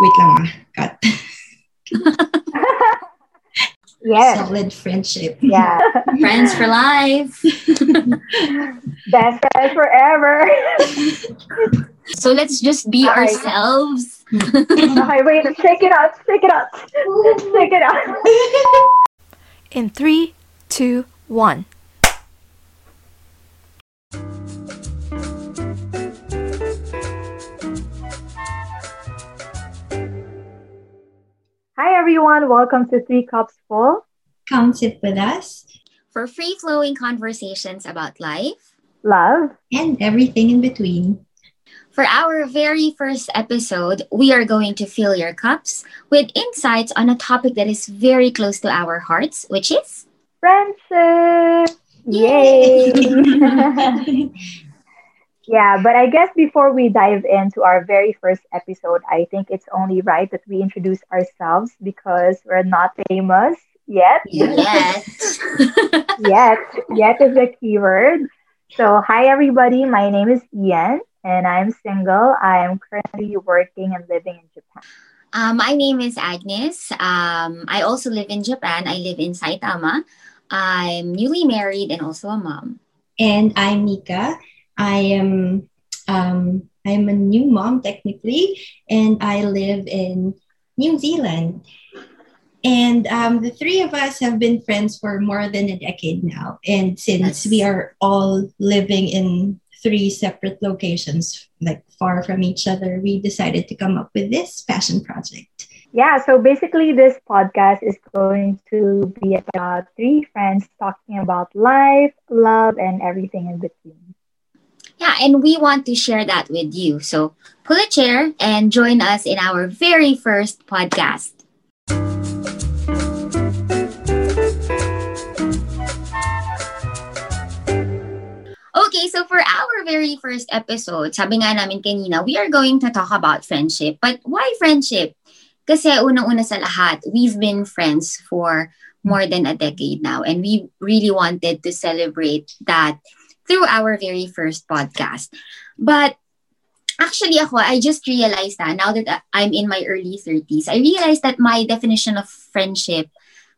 Wait lang ah. Cut. Yes. Solid friendship. Yeah. Friends for life. Best friends forever. So let's just be Okay. ourselves. okay, wait. Shake it out. Shake it out. Shake it out. In three, two, one. Everyone. Welcome to Three Cups Full. Come sit with us For free flowing conversations about life. Love. and everything in between. For our very first episode, we are going to fill your cups with insights on a topic that is very close to our hearts, which is Friendship. Yay. yeah, but I guess before we dive into our very first episode, I think it's only right that we introduce ourselves because we're not famous yet. yes. yet. Yet is the keyword. So, hi everybody. My name is Ian and I'm single. I am currently working and living in Japan. Uh, my name is Agnes. Um, I also live in Japan. I live in Saitama. I'm newly married and also a mom. And I'm Mika. I am um, I'm a new mom technically, and I live in New Zealand. And um, the three of us have been friends for more than a decade now. And since we are all living in three separate locations, like far from each other, we decided to come up with this passion project. Yeah, so basically, this podcast is going to be about three friends talking about life, love, and everything in between. Yeah, and we want to share that with you. So pull a chair and join us in our very first podcast. Okay, so for our very first episode, sabi nga namin kanina, we are going to talk about friendship. But why friendship? Kasi unang-una sa lahat, we've been friends for more than a decade now. And we really wanted to celebrate that through our very first podcast. But actually ako, I just realized that now that I'm in my early 30s, I realized that my definition of friendship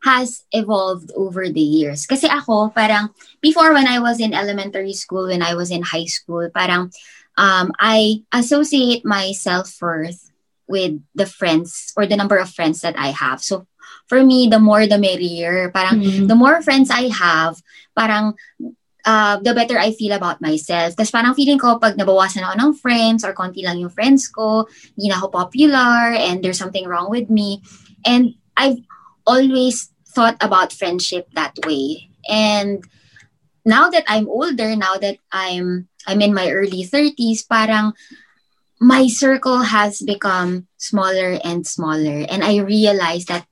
has evolved over the years. Kasi ako, parang, before when I was in elementary school, when I was in high school, parang, um, I associate my self-worth with the friends or the number of friends that I have. So, for me, the more the merrier. Parang, Mm. the more friends I have, parang uh, the better I feel about myself. Tapos parang feeling ko pag nabawasan ako ng friends or konti lang yung friends ko, hindi na ako popular and there's something wrong with me. And I've always thought about friendship that way. And now that I'm older, now that I'm I'm in my early 30s, parang my circle has become smaller and smaller. And I realized that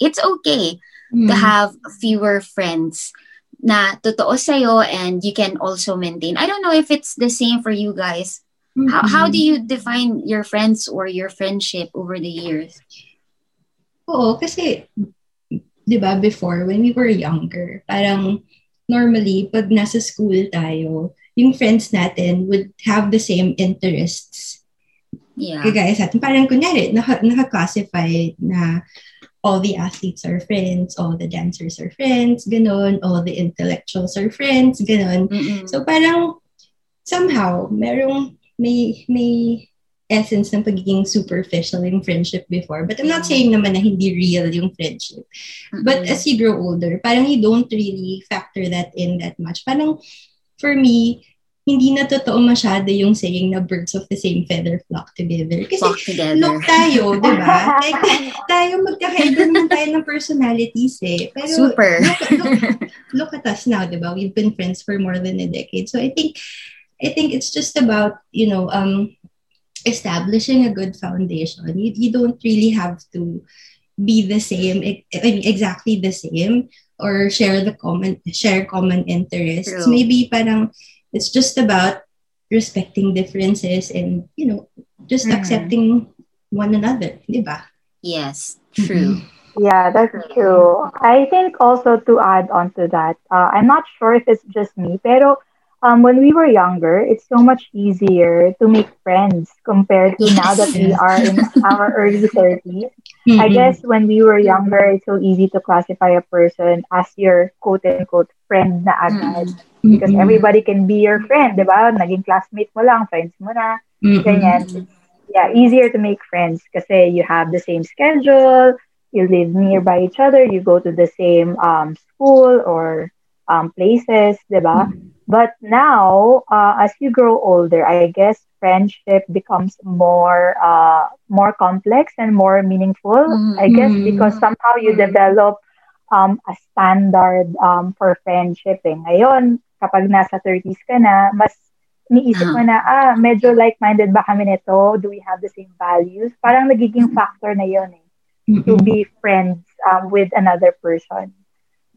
it's okay to Mm. have fewer friends na totoo sa'yo and you can also maintain. I don't know if it's the same for you guys. How, how Mm-mm. do you define your friends or your friendship over the years? Oo, kasi, di ba, before, when we were younger, parang normally, pag nasa school tayo, yung friends natin would have the same interests. Yeah. Kagaya sa atin. Parang kunyari, naka, naka-classify na all the athletes are friends, all the dancers are friends, ganun, all the intellectuals are friends, ganun. Mm-mm. So parang somehow merong may may essence ng pagiging superficial yung friendship before. But I'm not saying naman na hindi real yung friendship. But Mm-mm. as you grow older, parang you don't really factor that in that much. Parang for me, hindi na totoo masyado yung saying na birds of the same feather flock together. Kasi Walk together. look tayo, di ba? Like, tayo magkakaiba naman tayo ng personalities eh. Pero Super. look, look, look at us now, di ba? We've been friends for more than a decade. So I think I think it's just about, you know, um establishing a good foundation. You, you don't really have to be the same, I mean, exactly the same or share the common share common interests. True. Maybe parang it's just about respecting differences and, you know, just Mhm. accepting one another, di ba? yes, true. Yeah, that's true. I think also to add on to that, uh, I'm not sure if it's just me, pero um, when we were younger, it's so much easier to make friends compared to now that we are in our early 30s. I Mhm. guess when we were younger, it's so easy to classify a person as your quote unquote friend na agad. Because Mhm. everybody can be your friend, di ba? Naging classmate mo lang, friends mo na, Mhm. ganyan. It's, yeah, easier to make friends kasi you have the same schedule, you live nearby each other, you go to the same um, school or um, places, di ba? But now, uh, as you grow older, I guess friendship becomes more uh, more complex and more meaningful. Mhm. I guess Mhm. because somehow you develop um, a standard um, for friendship. Eh. Ngayon, kapag nasa 30s ka na, mas niisip mo na, ah, medyo like-minded ba kami nito? Do we have the same values? Parang nagiging factor na yon eh to Mhm. be friends um, with another person.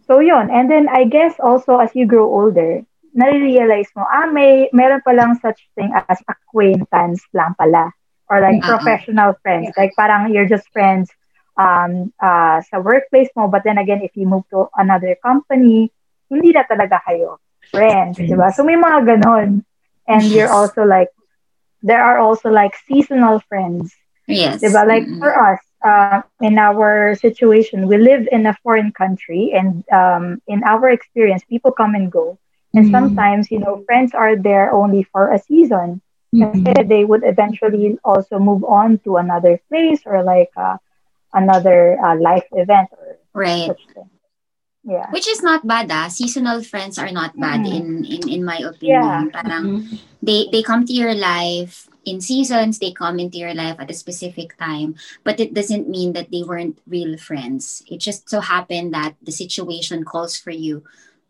So yun. And then I guess also as you grow older, nare-realize mo, ah, may, meron palang such thing as acquaintance lang pala. Or like Mm. professional friends. Like parang you're just friends um, uh, sa workplace mo. But then again, if you move to another company, hindi na talaga kayo friends. Friends. Diba? So may mga ganon. And you're Yes. also like, there are also like seasonal friends. Yes. Diba? Like Mm-mm. for us, uh, in our situation, we live in a foreign country, and um, in our experience, people come and go. And Mhm. sometimes, you know, friends are there only for a season. Mhm. Kasi they would eventually also move on to another place or like uh, another uh, life event or Right. such thing. Yeah. Which is not bad ah. Seasonal friends are not bad Mm. in, in in my opinion. Yeah. opinion. Parang Mhm. they they come to your life in seasons, they come into your life at a specific time, but it doesn't mean that they weren't real friends. It just so happened that the situation calls for you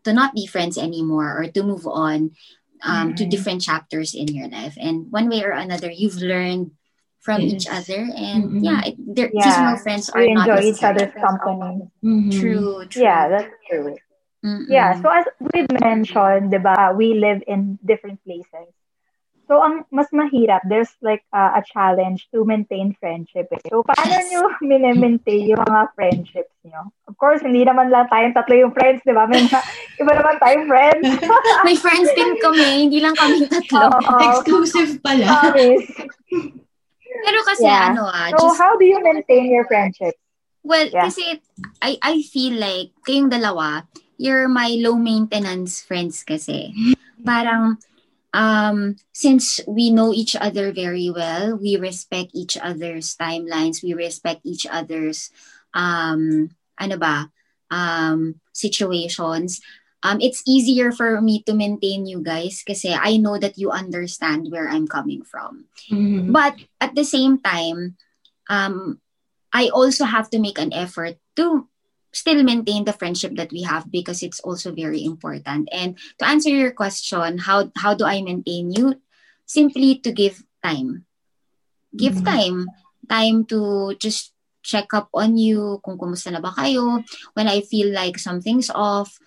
to not be friends anymore or to move on um, to Mhm. different chapters in your life. And one way or another, you've learned from each other. And Mhm. yeah, it, their Yeah. seasonal friends are We not enjoy each other's company. Mhm. True, true. Yeah, that's true. Mm-mm. Yeah, so as we mentioned, 'di ba, we live in different places. So ang mas mahirap, there's like uh, a challenge to maintain friendship. Eh. So paano Yes. nyo mine-maintain yung mga friendships nyo? Of course, hindi naman lang tayong tatlo yung friends, 'di ba? May mga, iba naman tayong friends. May friends din kami, hindi lang kami tatlo. Oo. Exclusive pala. Promise. Pero kasi Yeah. ano ah, So just, how do you maintain your friendship? well, yeah. kasi I, I feel like kayong dalawa, you're my low maintenance friends kasi. Parang, um, since we know each other very well, we respect each other's timelines, we respect each other's, um, ano ba, um, situations. Um, it's easier for me to maintain you guys kasi I know that you understand where I'm coming from. Mhm. But at the same time, um, I also have to make an effort to still maintain the friendship that we have because it's also very important. And to answer your question, how how do I maintain you? Simply to give time. Give Mhm. time. Time to just check up on you, kung kumusta na ba kayo. When I feel like something's off,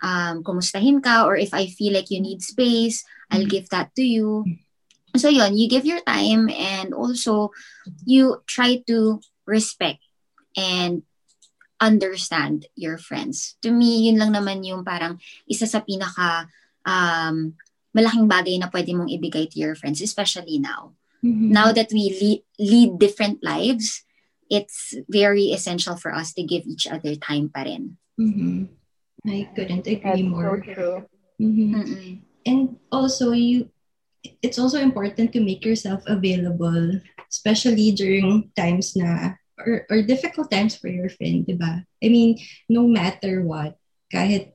um, kumustahin ka, or if I feel like you need space, I'll give that to you. So yun, you give your time and also you try to respect and understand your friends. To me, yun lang naman yung parang isa sa pinaka um, malaking bagay na pwede mong ibigay to your friends, especially now. Mhm. Now that we lead, lead different lives, it's very essential for us to give each other time pa rin. Mhm. I couldn't That's agree so more. true. Mhm. Mm-mm. And also, you, it's also important to make yourself available, especially during times na, or, or difficult times for your friend, di ba? I mean, no matter what, kahit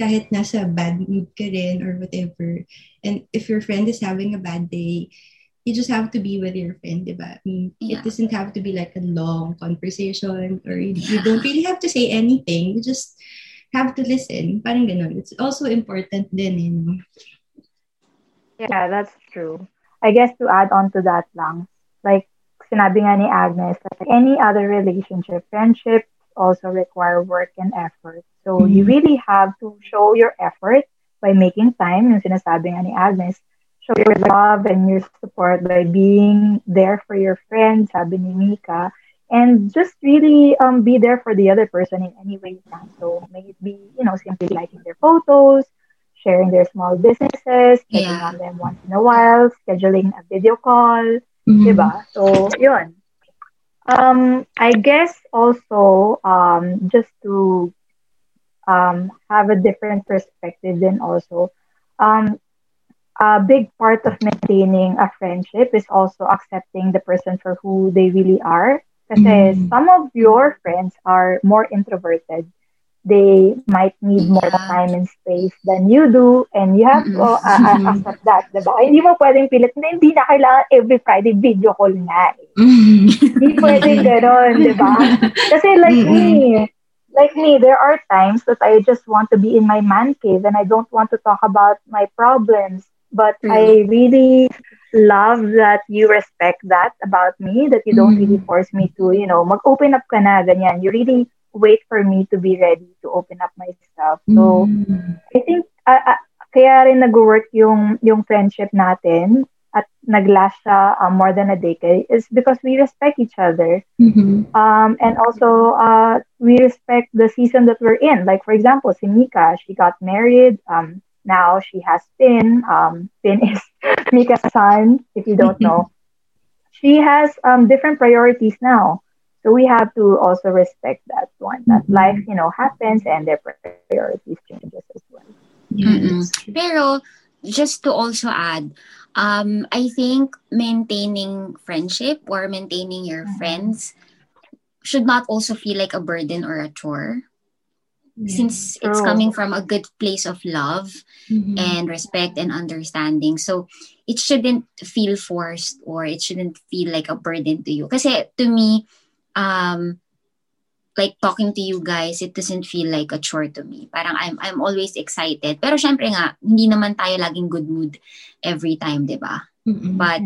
kahit nasa bad mood ka rin or whatever, and if your friend is having a bad day, you just have to be with your friend, di ba? I mean, Yeah. it doesn't have to be like a long conversation or you, you don't really have to say anything. You just have to listen. Parang ganun. It's also important din, eh, you know. Yeah, that's true. I guess to add on to that lang, like sinabi nga ni Agnes, like any other relationship, friendship also require work and effort. So you Mhm. really have to show your effort by making time, yung sinasabi nga ni Agnes, show your love and your support by being there for your friends, sabi ni Mika, and just really um, be there for the other person in any way you can. So may it be, you know, simply liking their photos, sharing their small businesses, checking Yeah. on them once in a while, scheduling a video call, Mhm. diba? So, yun. Um, I guess also, um, just to um, have a different perspective then also, um, a big part of maintaining a friendship is also accepting the person for who they really are. Kasi Mhm. some of your friends are more introverted. They might need more Yeah. time and space than you do, and you have to Mm-mm. uh, uh, accept that, diba? Hindi mo pwedeng pilit na hindi na kailangan every Friday video call nga. eh. Mhm. Hindi pwedeng ganon, di ba? Kasi like me, like me, there are times that I just want to be in my man cave and I don't want to talk about my problems. But I really love that you respect that about me, that you don't Mm. really force me to, you know, mag-open up ka na, ganyan. You really wait for me to be ready to open up myself. So, Mhm. I think, uh, uh, kaya rin nag-work yung, yung friendship natin at naglast siya uh, more than a decade is because we respect each other. Mhm. Um, and also, uh, we respect the season that we're in. Like, for example, si Mika, she got married. Um, now she has Finn. Um, Finn is Mika's son, if you don't know. She has um, different priorities now. So we have to also respect that one, that Mhm. life, you know, happens and their priorities changes as well. Yeah, Mm-mm. that's. Pero just to also add, um, I think maintaining friendship or maintaining your Mhm. friends should not also feel like a burden or a chore. Yeah. Since it's True. coming from a good place of love Mhm. and respect and understanding. So it shouldn't feel forced or it shouldn't feel like a burden to you. Kasi to me, um, like talking to you guys, it doesn't feel like a chore to me. Parang I'm I'm always excited. Pero syempre nga, hindi naman tayo laging good mood every time, 'di ba? Mhm. But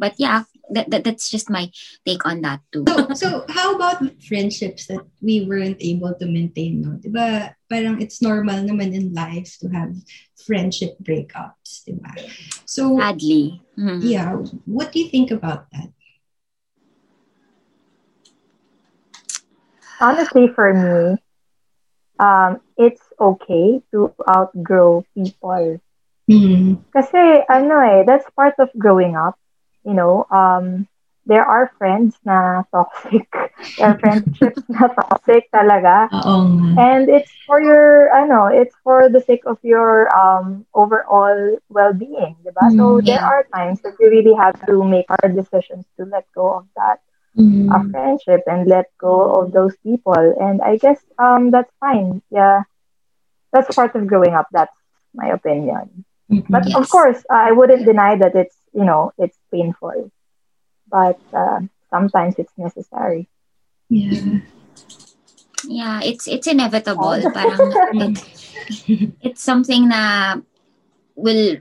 but yeah, that, that that's just my take on that too. So, so how about friendships that we weren't able to maintain, no? Diba, parang it's normal naman in life to have friendship breakups, diba? So, Sadly. Mhm. yeah, what do you think about that? Honestly, for me, um, it's okay to outgrow people. Mm. Kasi, ano eh, that's part of growing up. You know, um, there are friends na toxic. there are friendships na toxic talaga. Nga. And it's for your, ano, it's for the sake of your um, overall well-being, diba? Mm, So, there yeah. are times that you really have to make hard decisions to let go of that Mm. a friendship and let go of those people. And I guess um that's fine. Yeah. That's part of growing up. That's my opinion. Mhm. But Yes. of course, I wouldn't deny that it's, you know, it's painful. But uh, sometimes it's necessary. Yeah. Yeah, it's it's inevitable. Oh. Parang it, it's something na will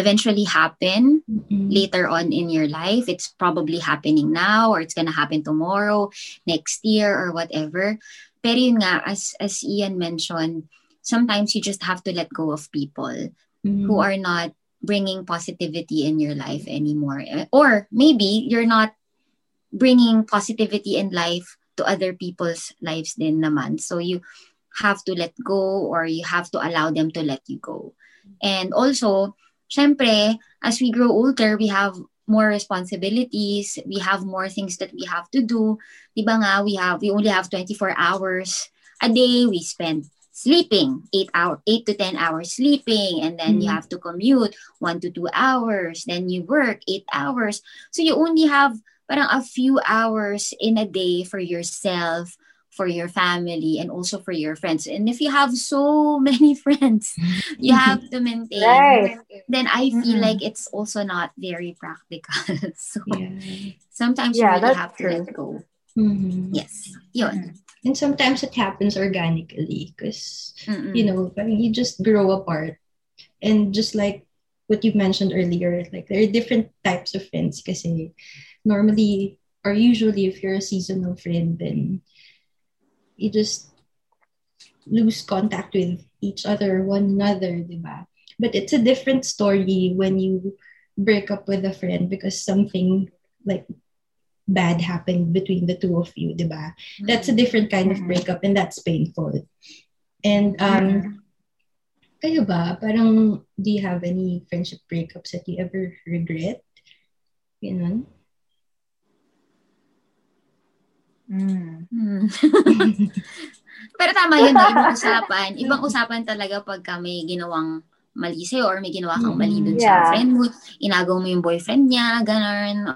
eventually happen Mhm. later on in your life. It's probably happening now or it's gonna happen tomorrow, next year or whatever. Pero yun nga, as, as Ian mentioned, sometimes you just have to let go of people Mhm. who are not bringing positivity in your life anymore. Eh, Or maybe you're not bringing positivity in life to other people's lives din naman. So you have to let go or you have to allow them to let you go. And also, syempre, as we grow older, we have more responsibilities, we have more things that we have to do. Diba nga, we have we only have 24 hours a day. We spend sleeping 8 hour 8 to 10 hours sleeping and then you Mm. have to commute 1 to 2 hours then you work 8 hours so you only have parang a few hours in a day for yourself for your family and also for your friends and if you have so many friends you have to maintain Right. then i feel Mm-mm. like it's also not very practical so Yeah. sometimes Yeah, you really have to let go Mhm. yes yun And sometimes it happens organically because, you know, you just grow apart. And just like what you mentioned earlier, like there are different types of friends because normally or usually if you're a seasonal friend, then you just lose contact with each other, one another, diba? But it's a different story when you break up with a friend because something like bad happened between the two of you, diba? That's a different kind of Mhm. breakup and that's painful. And um Kayo ba? Parang, do you have any friendship breakups that you ever regret? Ganon? Mm. Hmm. Pero tama yun, no? ibang usapan. Ibang usapan talaga pag may ginawang mali sa'yo or may ginawa kang mali dun Yeah. sa friend mo. Inagaw mo yung boyfriend niya, gano'n.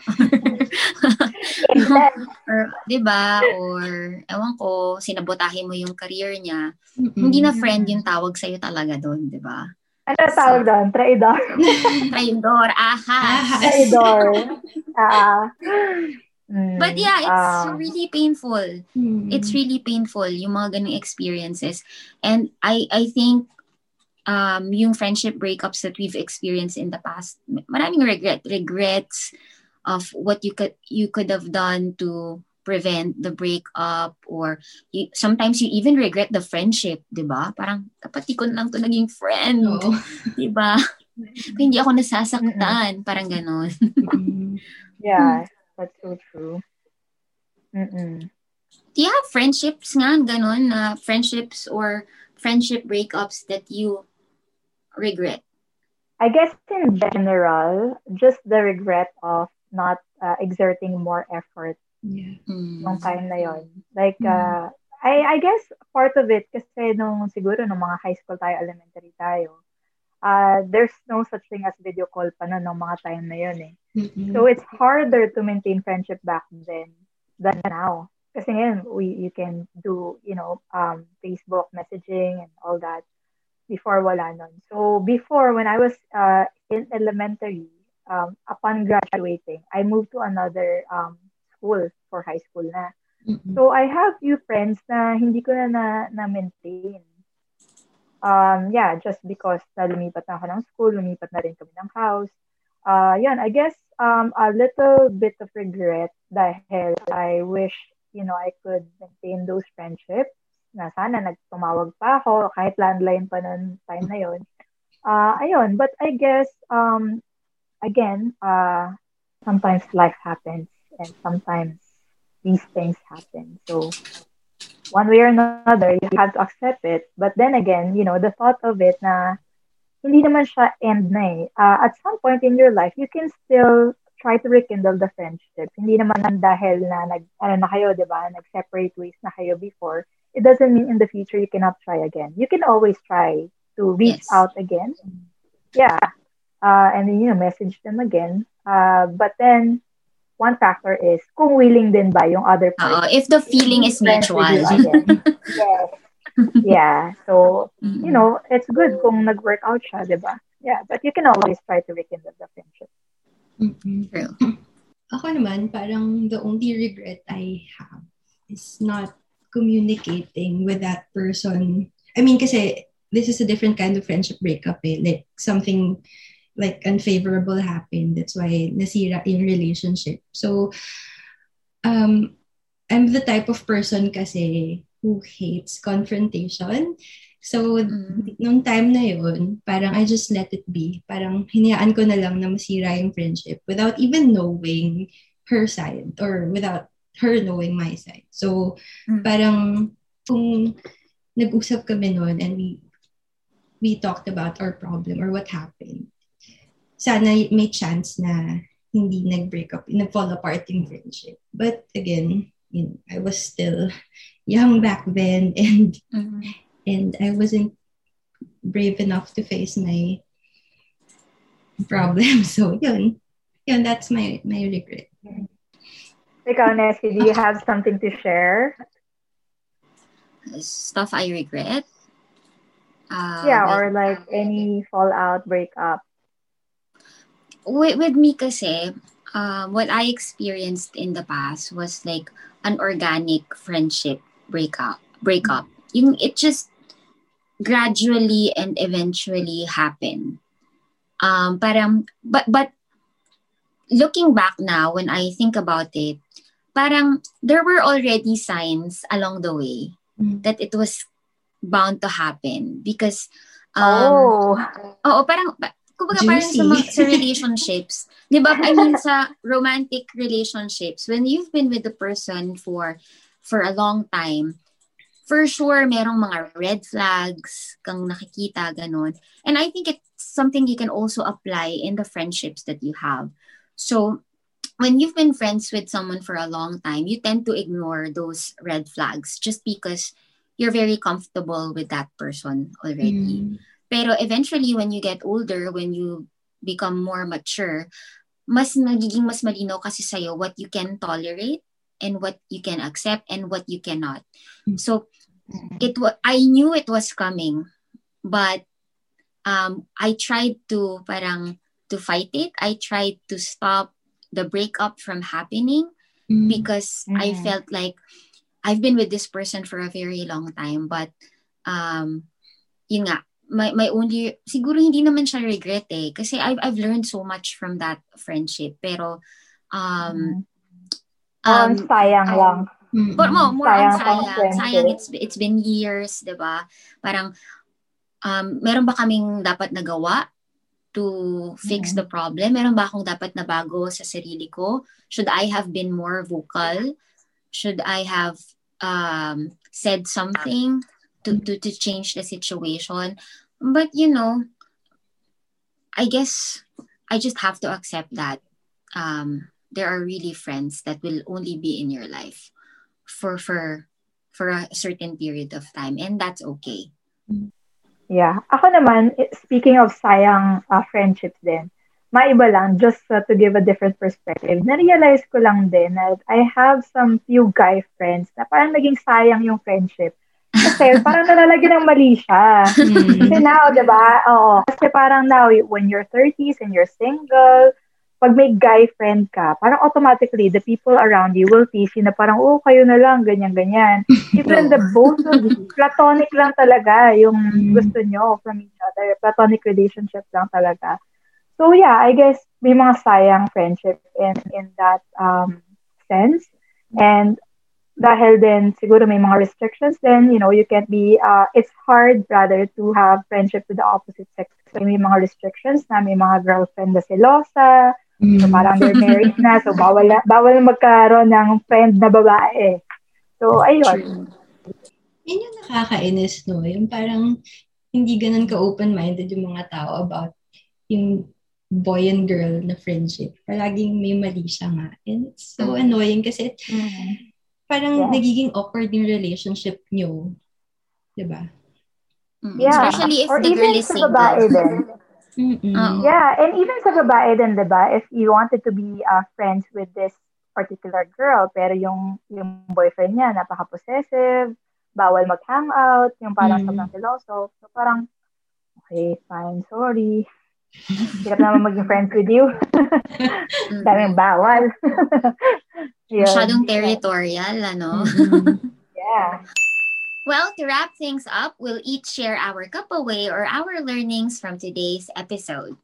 or, di ba? Or, ewan ko, sinabotahin mo yung career niya. Hindi na friend yung tawag sa'yo talaga doon, di ba? Ano tawag doon? Traidor. Traidor. Ahas. Traidor. Ah. Mm, But yeah, it's um, really painful. Mm. It's really painful yung mga ganung experiences. And I I think um yung friendship breakups that we've experienced in the past, maraming regret regrets of what you could you could have done to prevent the breakup or you, sometimes you even regret the friendship, 'di ba? Parang dapat ko lang to naging friend, Oo. 'di ba? Hindi ako nasasaktan, parang ganon. Mm. Yeah, that's so true. Mm-mm. Do you have friendships nga ganon na friendships or friendship breakups that you regret? I guess in general, just the regret of not uh, exerting more effort Yeah. Mm. nung time na yon. Like, Mm. uh, I, I guess part of it, kasi nung siguro nung mga high school tayo, elementary tayo, uh, there's no such thing as video call pa na nung mga time na yun eh. Mm-mm. So it's harder to maintain friendship back then than now. Kasi ngayon, we, you can do, you know, um, Facebook messaging and all that. Before wala nun. So before, when I was uh, in elementary, um, upon graduating, I moved to another um, school for high school na. Mm-mm. So I have few friends na hindi ko na na, na maintain. Um, yeah, just because na lumipat na ako ng school, lumipat na rin kami ng house. Uh, yan, I guess um, a little bit of regret dahil I wish, you know, I could maintain those friendships na sana nagtumawag pa ako kahit landline pa noon time na yon. Uh, ayun, but I guess, um, again, uh, sometimes life happens and sometimes these things happen. So one way or another, you have to accept it. But then again, you know, the thought of it na hindi naman siya end na eh. Uh, at some point in your life, you can still try to rekindle the friendship. Hindi naman lang dahil na nag, ano na kayo, di ba, nag-separate ways na kayo before. It doesn't mean in the future you cannot try again. You can always try to reach Yes. out again. Yeah. Uh, and then, you know, message them again. Uh, but then, one factor is kung willing din ba yung other person. if the feeling is mutual. yes. Yeah. So, you know, it's good kung nag-work out siya, di ba? Yeah, but you can always try to rekindle the friendship. True. Ako naman, parang the only regret I have is not communicating with that person. I mean, kasi this is a different kind of friendship breakup eh. Like, something like unfavorable happened. That's why nasira yung relationship. So, um, I'm the type of person kasi who hates confrontation. So, Mm. nung time na yun, parang I just let it be. Parang hinayaan ko na lang na masira yung friendship without even knowing her side or without her knowing my side. So, Mm. parang kung nag-usap kami noon and we we talked about our problem or what happened, sana may chance na hindi nag-break up, nag-fall apart yung friendship. But again, you know, I was still young back then and Mhm. and I wasn't brave enough to face my problem. So yun, yun that's my my regret. Ikaw, Nessie, do you have something to share? Stuff I regret. Uh, yeah, or like any fallout, breakup. With, with me kasi, um, what I experienced in the past was like an organic friendship breakup. Breakup. Yung it just gradually and eventually happened. Um, parang, but but looking back now, when I think about it, parang there were already signs along the way Mm. that it was bound to happen because um, oh, Oo, parang, kumbaga parang sa, Juicy. mga, sa relationships, di ba, I mean, sa romantic relationships, when you've been with the person for for a long time, for sure, merong mga red flags kang nakikita, ganun. And I think it's something you can also apply in the friendships that you have. So, when you've been friends with someone for a long time, you tend to ignore those red flags just because you're very comfortable with that person already. Mm. Pero eventually, when you get older, when you become more mature, mas nagiging mas malinaw kasi sa'yo what you can tolerate and what you can accept and what you cannot. Mm. So it was I knew it was coming, but um, I tried to parang to fight it. I tried to stop the breakup from happening Mm. because I Mhm. felt like I've been with this person for a very long time, but um, yun nga, my, my only, siguro hindi naman siya regret eh, kasi I've, I've learned so much from that friendship, pero um, Um, um, sayang um, lang. But mo, more Sayang on sayang. Sayang, it's, it's been years, di ba? Parang, um, meron ba kaming dapat nagawa to fix Mhm. the problem? Meron ba akong dapat na bago sa sarili ko? Should I have been more vocal? Should I have um, said something to, to, to change the situation? But, you know, I guess I just have to accept that um, there are really friends that will only be in your life for for for a certain period of time and that's okay Yeah. Ako naman, i- speaking of sayang uh, friendships din, maiba lang, just uh, to give a different perspective, na-realize ko lang din na I have some few guy friends na parang naging sayang yung friendship. Kasi parang nalalagyan ng mali siya. Mm. Kasi now, di ba? Oo. Kasi parang now, when you're 30s and you're single, pag may guy friend ka, parang automatically, the people around you will tease you na parang, oh, kayo na lang, ganyan-ganyan. Even the both of you, platonic lang talaga yung Mm. gusto nyo from each other. Platonic relationship lang talaga. So yeah, I guess may mga sayang friendship in in that um, sense. And dahil din siguro may mga restrictions then, you know, you can't be, uh, it's hard rather to have friendship with the opposite sex. So may mga restrictions na may mga girlfriend na selosa, so Mm. parang they're married na, so bawal, na- bawal magkaroon ng friend na babae. So, ayun. Yun yung nakakainis, no? Yung parang hindi ganun ka-open-minded yung mga tao about yung boy and girl na friendship. Palaging may mali siya nga. And it's so Mm. annoying kasi parang Yeah. nagiging awkward yung relationship nyo. Diba? Mm. Yeah. especially if Or the girl is babae single din. Mm-mm. Oo. Yeah, and even sa babae din, di ba, if you wanted to be uh, friends with this particular girl, pero yung, yung boyfriend niya, napaka-possessive, bawal mag-hangout, yung parang Mm. sobrang seloso. So parang, okay, fine, sorry. Hirap naman maging friends with you. Daming bawal. Yun. masyadong territorial ano Mm-mm. Yeah. Well, to wrap things up, we'll each share our cup away or our learnings from today's episode.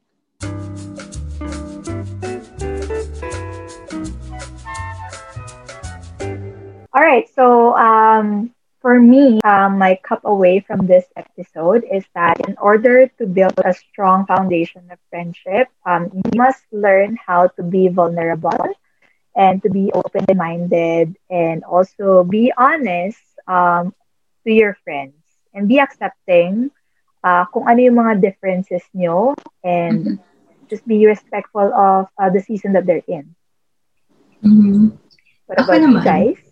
All right. So, um, for me, um, my cup away from this episode is that in order to build a strong foundation of friendship, um, you must learn how to be vulnerable and to be open minded and also be honest um, to your friends and be accepting uh, kung ano yung mga differences nyo and just be respectful of uh, the season that they're in. Mhm. What about you guys?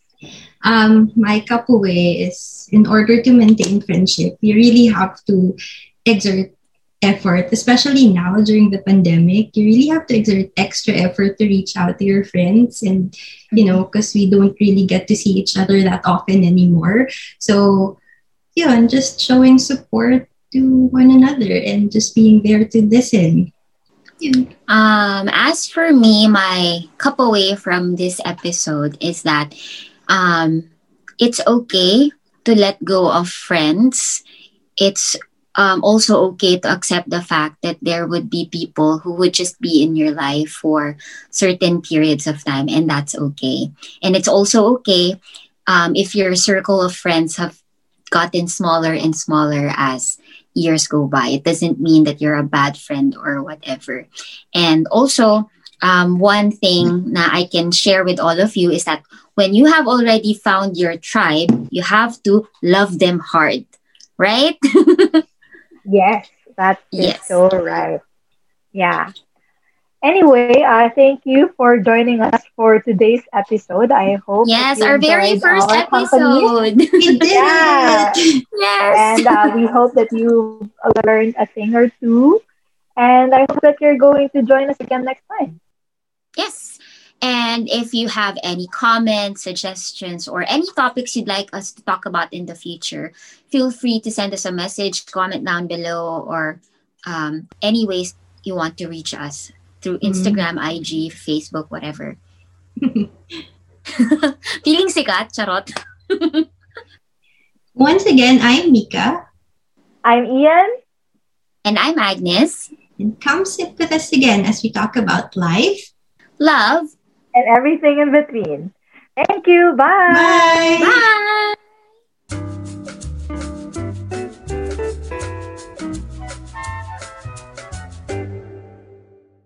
Um, my cup away is in order to maintain friendship, you really have to exert effort, especially now during the pandemic. You really have to exert extra effort to reach out to your friends, and you know, because we don't really get to see each other that often anymore. So, yeah, and just showing support to one another and just being there to listen. Yun. Um, as for me, my cup away from this episode is that um, it's okay to let go of friends. It's um, also okay to accept the fact that there would be people who would just be in your life for certain periods of time, and that's okay. And it's also okay um, if your circle of friends have gotten smaller and smaller as years go by. It doesn't mean that you're a bad friend or whatever. And also, um, one thing that I can share with all of you is that when you have already found your tribe, you have to love them hard, right? Yes, that's Yes. so right. Yeah. Anyway, uh, thank you for joining us for today's episode. I hope yes, our very first our episode. We did Yeah. it. yes. and uh, we hope that you learned a thing or two. And I hope that you're going to join us again next time. Yes. And if you have any comments, suggestions, or any topics you'd like us to talk about in the future, feel free to send us a message, comment down below, or um, any ways you want to reach us through Mhm. Instagram, IG, Facebook, whatever. Feeling sikat, charot. Once again, I'm Mika. I'm Ian. And I'm Agnes. And come sit with us again as we talk about life. Love. And everything in between. Thank you. Bye. Bye.